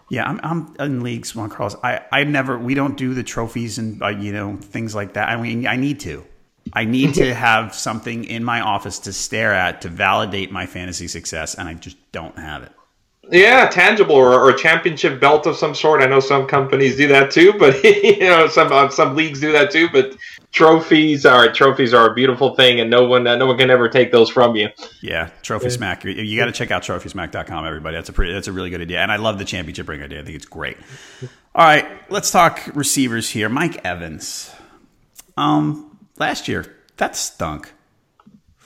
Yeah, I'm, I'm in leagues, Juan Carlos. I, I never, we don't do the trophies and, uh, you know, things like that. I mean, I need to. I need to have something in my office to stare at to validate my fantasy success, and I just don't have it. Yeah, tangible or, or, a championship belt of some sort. I know some companies do that too, but you know some uh, some leagues do that too. But trophies are trophies are a beautiful thing, and no one uh, no one can ever take those from you. Yeah, Trophy Smack. You, you got to check out TrophySmack.com, everybody. That's a pretty that's a really good idea, and I love the championship ring idea. I think it's great. All right, let's talk receivers here. Mike Evans. Um, last year that stunk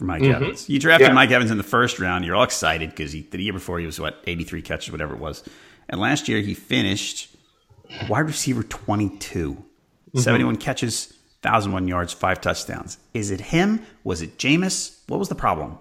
for Mike mm-hmm. Evans. You drafted yeah. Mike Evans in the first round. You're all excited because the year before he was what 83 catches, whatever it was, and last year he finished wide receiver 22, mm-hmm. 71 catches, 1,001 yards, five touchdowns. Is it him? Was it Jameis? What was the problem?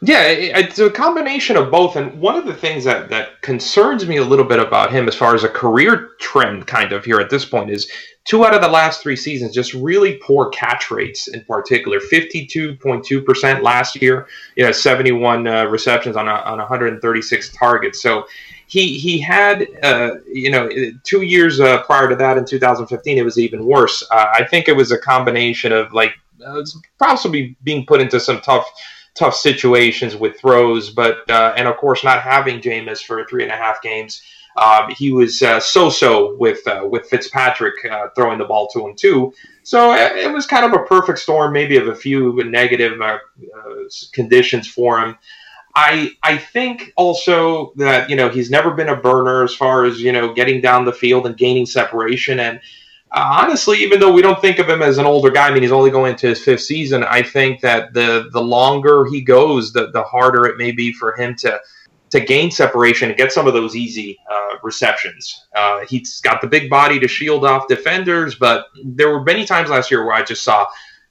Yeah, it's a combination of both. And one of the things that, that concerns me a little bit about him as far as a career trend kind of here at this point is two out of the last three seasons, just really poor catch rates in particular. 52.2% last year, you know, 71 uh, receptions on, a, on 136 targets. So he he had uh, you know two years uh, prior to that in 2015 it was even worse. Uh, I think it was a combination of like uh, possibly being put into some tough tough situations with throws, but uh, and of course not having Jameis for three and a half games. Um, he was uh, so-so with uh, with Fitzpatrick uh, throwing the ball to him too. So uh, it was kind of a perfect storm, maybe of a few negative uh, conditions for him. I I think also that you know he's never been a burner as far as you know getting down the field and gaining separation and uh, honestly, even though we don't think of him as an older guy, I mean, he's only going into his fifth season. I think that the the longer he goes, the the harder it may be for him to to gain separation and get some of those easy uh, receptions. Uh, he's got the big body to shield off defenders, but there were many times last year where I just saw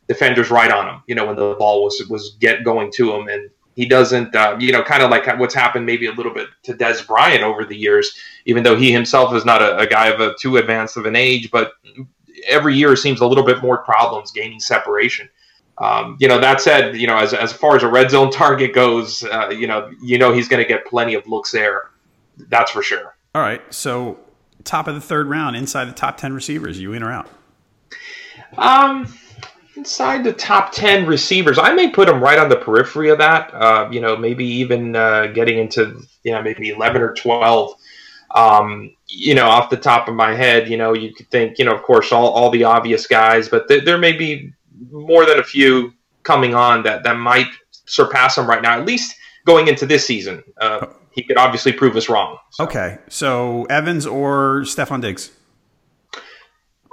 defenders right on him. You know, when the ball was was get going to him, and he doesn't, uh, you know, kind of like what's happened maybe a little bit to Dez Bryant over the years, even though he himself is not a, a guy of a too advanced of an age, but every year seems a little bit more problems gaining separation. Um, you know, that said, you know, as, as far as a red zone target goes, uh, you know, you know he's going to get plenty of looks there. That's for sure. All right. So, top of the third round, inside the top 10 receivers, you in or out? Um, inside the top 10 receivers, I may put him right on the periphery of that. Uh, you know, maybe even uh, getting into, you know, maybe 11 or 12. Um, you know, off the top of my head, you know, you could think, you know, of course, all, all the obvious guys, but th- there may be more than a few coming on that, that might surpass him right now, at least going into this season. Uh, he could obviously prove us wrong. So. Okay. So Evans or Stefon Diggs?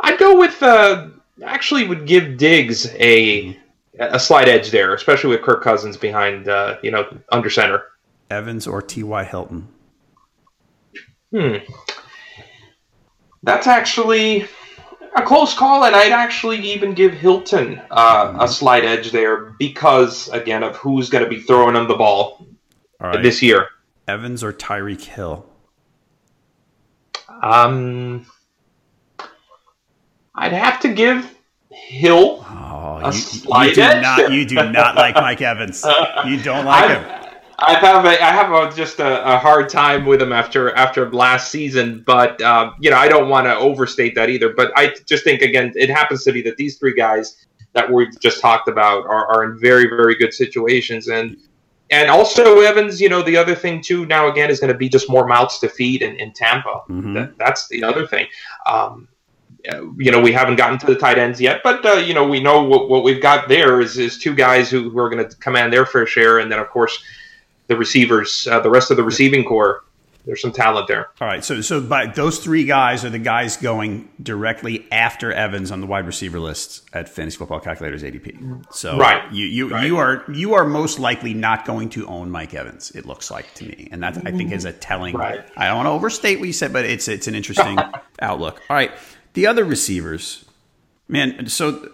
I'd go with, uh, actually would give Diggs a, a slight edge there, especially with Kirk Cousins behind, uh, you know, under center. Evans or T.Y. Hilton? Hmm. That's actually a close call, and I'd actually even give Hilton uh, a slight edge there because, again, of who's going to be throwing him the ball right. this year. Evans or Tyreek Hill? Um, I'd have to give Hill oh, you, you do. Not, you do not like Mike Evans. You don't like I, him. I have a, I have a, just a, a, hard time with him after after last season, but um, you know I don't want to overstate that either. But I just think again it happens to be that these three guys that we've just talked about are, are in very very good situations, and and also Evans. You know the other thing too now again is going to be just more mouths to feed in, in Tampa. Mm-hmm. That, that's the other thing. Um, you know, we haven't gotten to the tight ends yet, but uh, you know, we know what, what we've got there is, is two guys who, who are going to command their fair share, and then of course the receivers, uh, the rest of the receiving corps. There's some talent there. All right, so so by those three guys are the guys going directly after Evans on the wide receiver lists at Fantasy Football Calculators ADP. So right. you you right. you are you are most likely not going to own Mike Evans. It looks like to me, and that I think is a telling. Right. I don't want to overstate what you said, but it's it's an interesting outlook. All right, the other receivers, man. So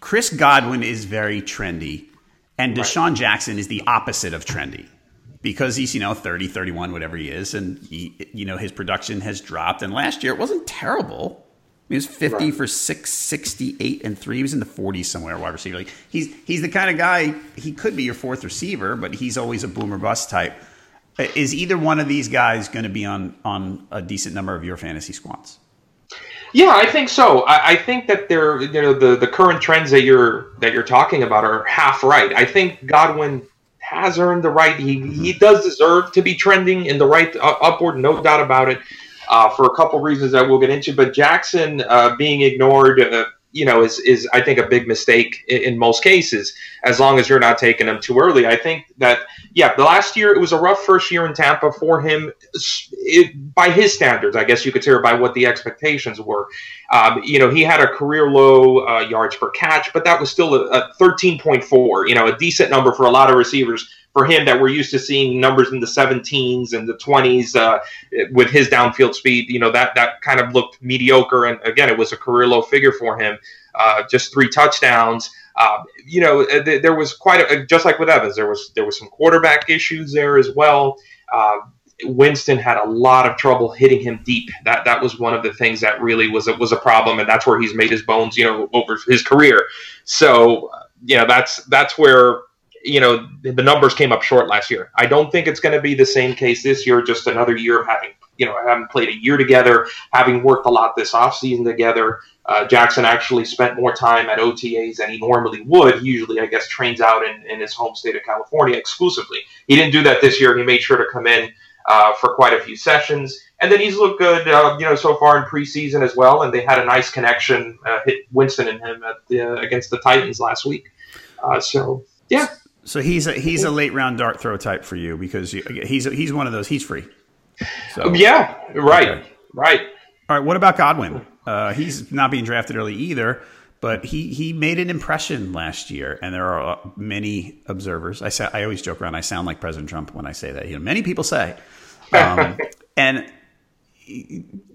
Chris Godwin is very trendy and DeSean right. Jackson is the opposite of trendy because he's, you know, 30, 31, whatever he is. And, he, you know, his production has dropped. And last year it wasn't terrible. He was 50 right. for 668 and 3. He was in the 40s somewhere, wide receiver. Like he's he's the kind of guy he could be your fourth receiver, but he's always a boomer bust type. Is either one of these guys going to be on on a decent number of your fantasy squads? Yeah, I think so. I, I, think that they're you know the, the current trends that you're that you're talking about are half right. I think Godwin has earned the right. He he does deserve to be trending in the right uh, upward, no doubt about it. Uh, for a couple reasons that we'll get into, but Jackson uh, being ignored uh, you know, is is I think a big mistake in, in, most cases. As long as you're not taking them too early, I think that yeah, the last year it was a rough first year in Tampa for him, it, by his standards, I guess you could say, or by what the expectations were. Um, you know, he had a career low uh, yards per catch, but that was still a, a 13.4. You know, a decent number for a lot of receivers for him that we're used to seeing numbers in the 17s and the 20s uh, with his downfield speed. You know that that kind of looked mediocre, and again, it was a career low figure for him. Uh, just three touchdowns. Uh, you know, uh, th- there was quite a, just like with Evans, there was there was some quarterback issues there as well. Uh, Winston had a lot of trouble hitting him deep. That that was one of the things that really was a, was a problem, and that's where he's made his bones, you know, over his career. So, you know, that's that's where you know, the numbers came up short last year. I don't think it's going to be the same case this year, just another year of having, you know, having played a year together, having worked a lot this offseason together. Uh, Jackson actually spent more time at OTAs than he normally would. He usually, I guess, trains out in, in his home state of California exclusively. He didn't do that this year. He made sure to come in uh, for quite a few sessions. And then he's looked good, uh, you know, so far in preseason as well. And they had a nice connection, uh, hit Winston and him at the, against the Titans last week. Uh, so, yeah, so he's a he's a late round dart throw type for you because you, he's he's one of those. He's free. So yeah, right, okay. right. All right. What about Godwin? Uh, he's not being drafted early either, but he he made an impression last year, and there are uh, many observers. I say I always joke around. I sound like President Trump when I say that. You know, many people say, um, and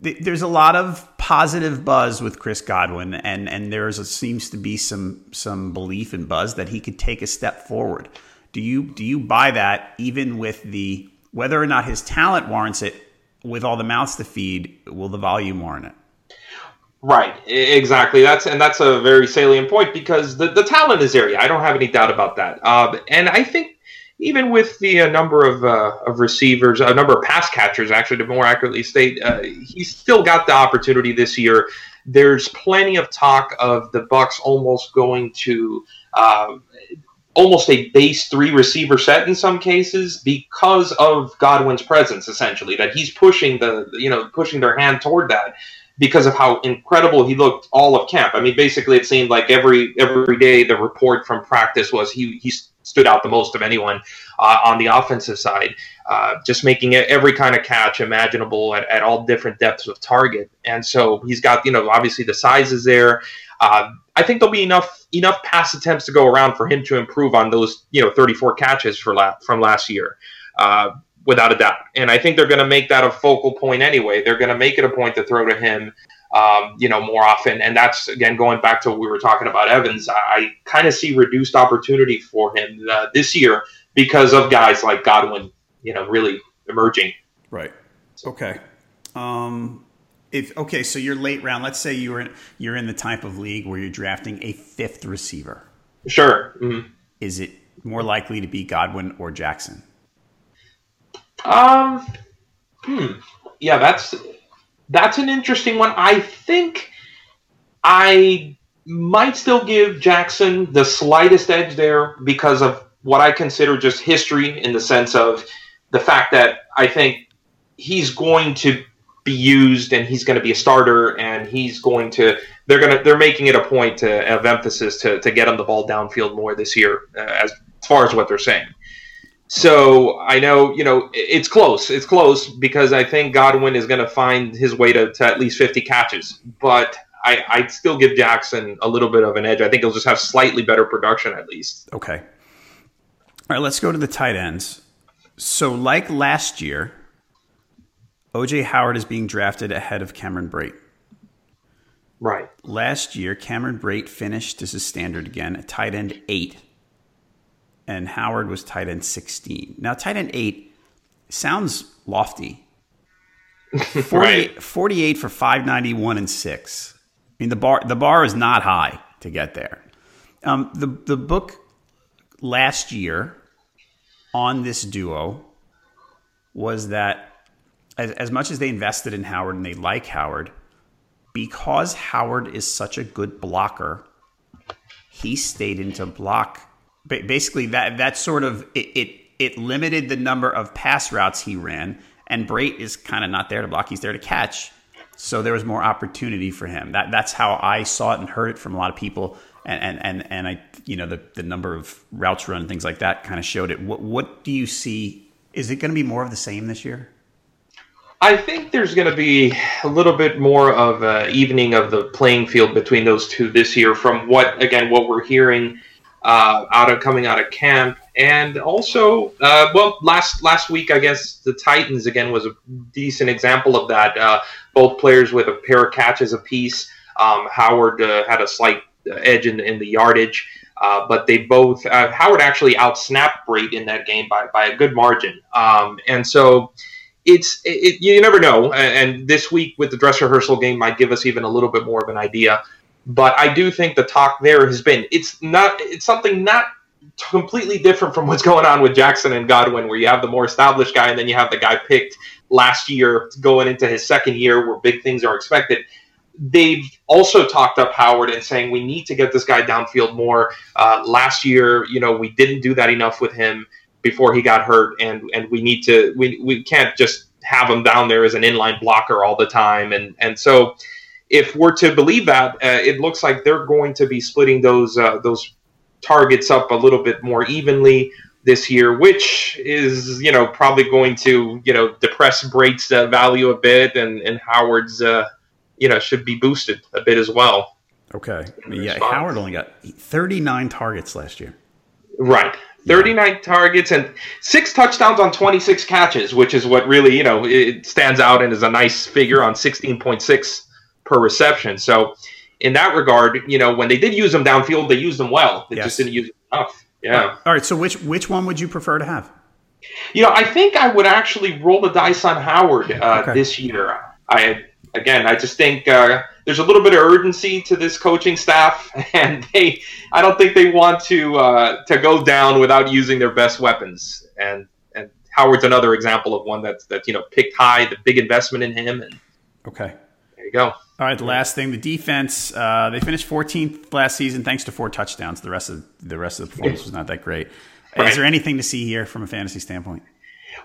there's a lot of positive buzz with Chris Godwin, and and there's seems to be some some belief and buzz that he could take a step forward. Do you do you buy that? Even with the whether or not his talent warrants it, with all the mouths to feed, will the volume warrant it? Right, exactly. That's and that's a very salient point because the, the talent is there. I don't have any doubt about that. Um, and I think even with the uh, number of uh, of receivers, a number of pass catchers, actually, to more accurately state, uh, he's still got the opportunity this year. There's plenty of talk of the Bucs almost going to uh, almost a base three receiver set in some cases because of Godwin's presence, essentially that he's pushing the you know pushing their hand toward that because of how incredible he looked all of camp. I mean, basically, it seemed like every every day the report from practice was he he stood out the most of anyone uh, on the offensive side, uh, just making every kind of catch imaginable at, at, all different depths of target. And so he's got you know obviously the size is there. Uh, I think there'll be enough enough pass attempts to go around for him to improve on those you know 34 catches for la- from last year. Without a doubt. And I think they're going to make that a focal point anyway. They're going to make it a point to throw to him, um, you know, more often. And that's again going back to what we were talking about Evans. I, I kind of see reduced opportunity for him uh, this year because of guys like Godwin, you know, really emerging. Right. Okay. Um, if okay, so you're late round. Let's say you're in, you're in the type of league where you're drafting a fifth receiver. Sure. Mm-hmm. Is it more likely to be Godwin or Jackson? Um, hmm. Yeah, that's that's an interesting one. I think I might still give Jackson the slightest edge there because of what I consider just history in the sense of the fact that I think he's going to be used and he's going to be a starter and he's going to they're going to they're making it a point to, of emphasis to, to get him the ball downfield more this year uh, as, as far as what they're saying. So I know, you know, it's close. It's close because I think Godwin is going to find his way to, to at least 50 catches. But I, I'd still give Jackson a little bit of an edge. I think he'll just have slightly better production at least. Okay. All right, let's go to the tight ends. So, like last year, OJ Howard is being drafted ahead of Cameron Brate. Right. Last year, Cameron Brate finished, this is standard again, a tight end eight and Howard was tight end 16. Now, tight end 8 sounds lofty. 48, right. 48 for 591 and 6. I mean, the bar, the bar is not high to get there. Um, the, the book last year on this duo was that as, as much as they invested in Howard and they like Howard, because Howard is such a good blocker, he stayed into block basically that that sort of it, it, it limited the number of pass routes he ran, and Brate is kind of not there to block; he's there to catch. So there was more opportunity for him. That that's how I saw it and heard it from a lot of people. And and and, and I you know the the number of routes run and things like that kind of showed it. What what do you see? Is it going to be more of the same this year? I think there's going to be a little bit more of evening of the playing field between those two this year. From what again, what we're hearing uh, out of coming out of camp, and also, uh, well, last last week I guess the Titans again was a decent example of that. Uh, both players with a pair of catches apiece. Um, Howard uh, had a slight edge in, in the yardage, uh, but they both uh, Howard actually outsnapped Brate in that game by by a good margin, um, and so. It's it, you never know, and this week with the dress rehearsal game might give us even a little bit more of an idea. But I do think the talk there has been it's not it's something not completely different from what's going on with Jackson and Godwin, where you have the more established guy and then you have the guy picked last year going into his second year where big things are expected. They've also talked up Howard and saying we need to get this guy downfield more. Uh, last year, you know, we didn't do that enough with him before he got hurt, and and we need to we we can't just have him down there as an inline blocker all the time, and and so if we're to believe that, uh, it looks like they're going to be splitting those uh, those targets up a little bit more evenly this year, which is you know probably going to you know depress Brate's uh, value a bit, and and Howard's uh, you know should be boosted a bit as well. Okay, yeah, Howard only got 39 targets last year. Right. 39 yeah. targets and six touchdowns on 26 catches, which is what really, you know, it stands out and is a nice figure on 16.6 per reception. So in that regard, you know, when they did use them downfield, they used them well. They yes. just didn't use them enough. Yeah. All right. So which which one would you prefer to have? You know, I think I would actually roll the dice on Howard uh, okay. this year. I again, I just think uh, there's a little bit of urgency to this coaching staff, and they, I don't think they want to uh, to go down without using their best weapons. And and Howard's another example of one that's that you know picked high, the big investment in him, and okay, there you go. All right, the last thing, the defense. Uh, they finished 14th last season, thanks to four touchdowns. The rest of the rest of the performance was not that great. Right. Is there anything to see here from a fantasy standpoint?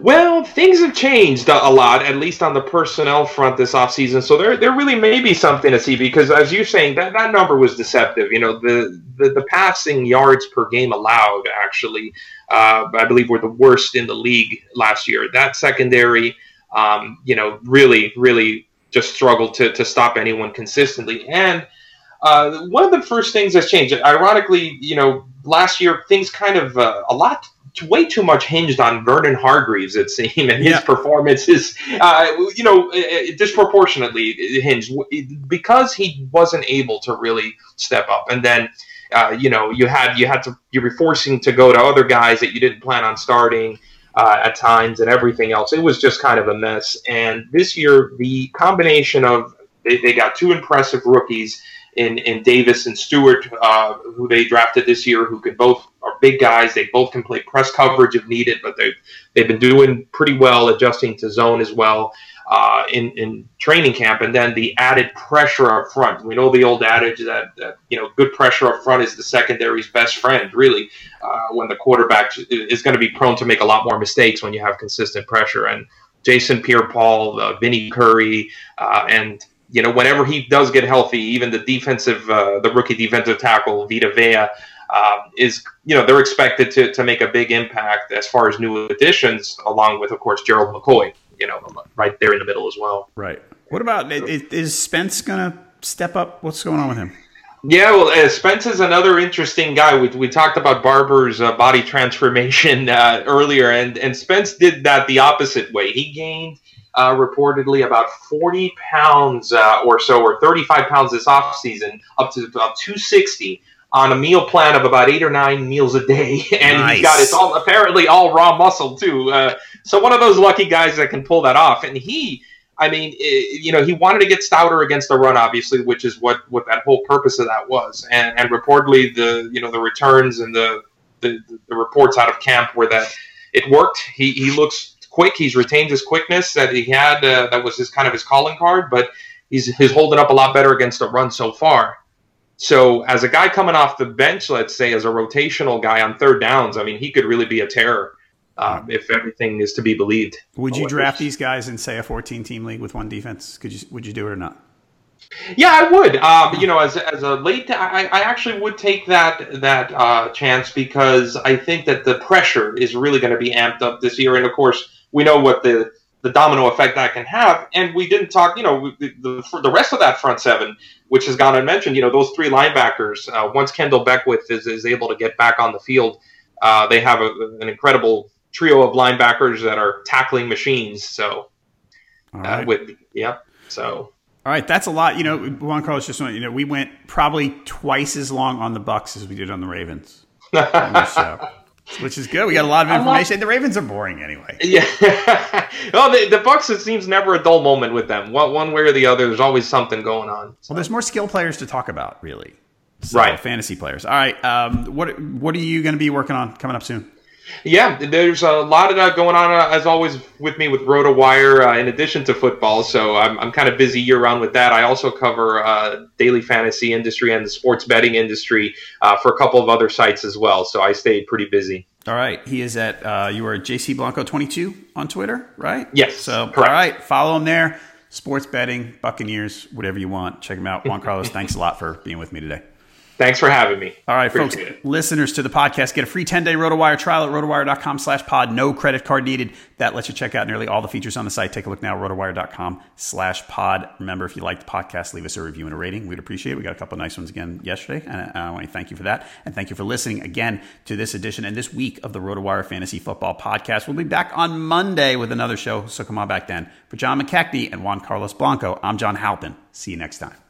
Well, things have changed a lot, at least on the personnel front this offseason. So there, there really may be something to see because, as you're saying, that, that number was deceptive. You know, the, the, the passing yards per game allowed, actually, uh, I believe, were the worst in the league last year. That secondary, um, you know, really, really just struggled to, to stop anyone consistently. And uh, one of the first things that's changed, ironically, you know, last year things kind of uh, a lot way too much hinged on Vernon Hargreaves, it seemed, and his yeah. performance is, uh, you know, disproportionately hinged because he wasn't able to really step up. And then, uh, you know, you had you had to you were forcing to go to other guys that you didn't plan on starting. Uh, at times and everything else. It was just kind of a mess. And this year, the combination of they, they got two impressive rookies in, in Davis and Stewart, uh, who they drafted this year, who can both are big guys. They both can play press coverage if needed, but they've they've been doing pretty well adjusting to zone as well uh, in in training camp. And then the added pressure up front. We know the old adage that, that you know good pressure up front is the secondary's best friend. Really, uh, when the quarterback is going to be prone to make a lot more mistakes when you have consistent pressure. And Jason Pierre-Paul, uh, Vinny Curry, uh, and you know, whenever he does get healthy, even the defensive, uh, the rookie defensive tackle Vita Vea um, is you know they're expected to to make a big impact as far as new additions, along with of course Gerald McCoy, you know, right there in the middle as well. Right. What about is, Spence gonna step up? What's going on with him? Yeah, well, uh, Spence is another interesting guy. We, we talked about Barber's uh, body transformation uh, earlier, and, and Spence did that the opposite way. He gained uh, reportedly about 40 pounds uh, or so, or 35 pounds this offseason, up to about 260 on a meal plan of about eight or nine meals a day, and nice. he's got it's all apparently all raw muscle too. Uh, so one of those lucky guys that can pull that off. And he, I mean, it, eh, you know, he wanted to get stouter against the run, obviously, which is what what that whole purpose of that was. And, and reportedly, the you know the returns and the, the the reports out of camp were that it worked. He he looks quick. He's retained his quickness that he had. Uh, that was his kind of his calling card, but he's he's holding up a lot better against the run so far. So as a guy coming off the bench, let's say as a rotational guy on third downs, I mean, he could really be a terror um, if everything is to be believed. Would you draft these guys in say a 14 team league with one defense? Could you would you do it or not? Yeah, I would. Um, you know, as, as a late, I, I actually would take that that uh, chance because I think that the pressure is really going to be amped up this year, and of course, we know what the the domino effect that can have. And we didn't talk, you know, the, the, the rest of that front seven, which has gone unmentioned, you know, those three linebackers, uh, once Kendall Beckwith is, is able to get back on the field, uh, they have a, an incredible trio of linebackers that are tackling machines. So, uh, with, yeah, so. All right, that's a lot. You know, Juan Carlos just went. You know, we went probably twice as long on the Bucs as we did on the Ravens. which is good. We got a lot of information. the Ravens are boring anyway. Yeah. well, the, the, Bucs. It seems never a dull moment with them. One, one way or the other, there's always something going on. So. Well, there's more skill players to talk about, really. So, right. Fantasy players. All right. Um, what What are you going to be working on coming up soon? Yeah, there's a lot of that going on uh, as always with me with RotoWire uh, in addition to football. So I'm, I'm kind of busy year round with that. I also cover uh, daily fantasy industry and the sports betting industry uh, for a couple of other sites as well. So I stayed pretty busy. All right. He is at, uh, you are JC Blanco 22 on Twitter, right? Yes. So, correct. all right. Follow him there. Sports betting, Buccaneers, whatever you want. Check him out. Juan Carlos, thanks a lot for being with me today. Thanks for having me. All right, Appreciate folks, it. listeners to the podcast, get a free 10-day RotoWire trial at rotowire.com slash pod. No credit card needed. That lets you check out nearly all the features on the site. Take a look now, rotowire.com slash pod. Remember, if you like the podcast, leave us a review and a rating. We'd appreciate it. We got a couple of nice ones again yesterday, and I want to thank you for that. And thank you for listening again to this edition and this week of the RotoWire Fantasy Football Podcast. We'll be back on Monday with another show, so come on back then. For John McKechnie and Juan Carlos Blanco, I'm John Halpin. See you next time.